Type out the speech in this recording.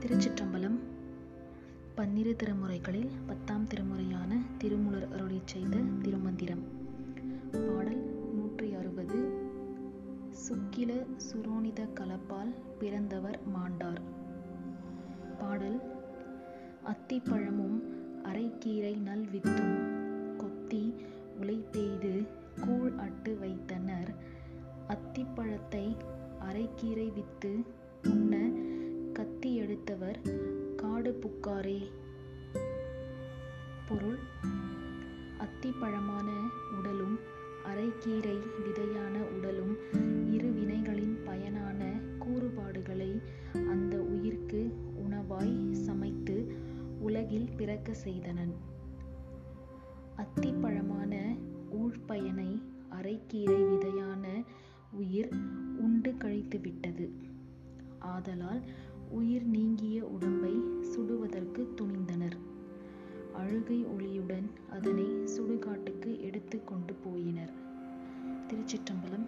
திருச்சிற்றம்பலம் பன்னிரு திருமுறைகளில் பத்தாம் திருமுறையான திருமுலர் அருளிச் செய்த திருமந்திரம். பாடல் நூற்றி அறுபது. சுக்கில சுரோனித கலப்பால் பிறந்தவர் மாண்டார். பாடல் அத்திப்பழமும் அரைக்கீரை நல் வித்தும் கொத்தி உலைத்தெய்து கூழ் அட்டு வைத்தனர். அத்திப்பழத்தை அரைக்கீரை வித்து உண்ண உட்காரே பொருள் அத்திப்பழமான உடலும் அரைக்கீரை விதையான உடலும் இரு வினைகளின் பயனான கூறுபாடுகளை அந்த உயிர்க்கு உணவாய் சமைத்து உலகில் பிறக்க செய்தனன். அத்திப்பழமான ஊழ்பயனை அரைக்கீரை விதையான உயிர் உண்டு கழித்துவிட்டது. ஆதலால் உயிர் நீங்கிய உடம்பை சுடு அழுகை ஒளியுடன் அதனை சுடுகாட்டுக்கு எடுத்து கொண்டு போயினர். திருச்சிற்றம்பலம்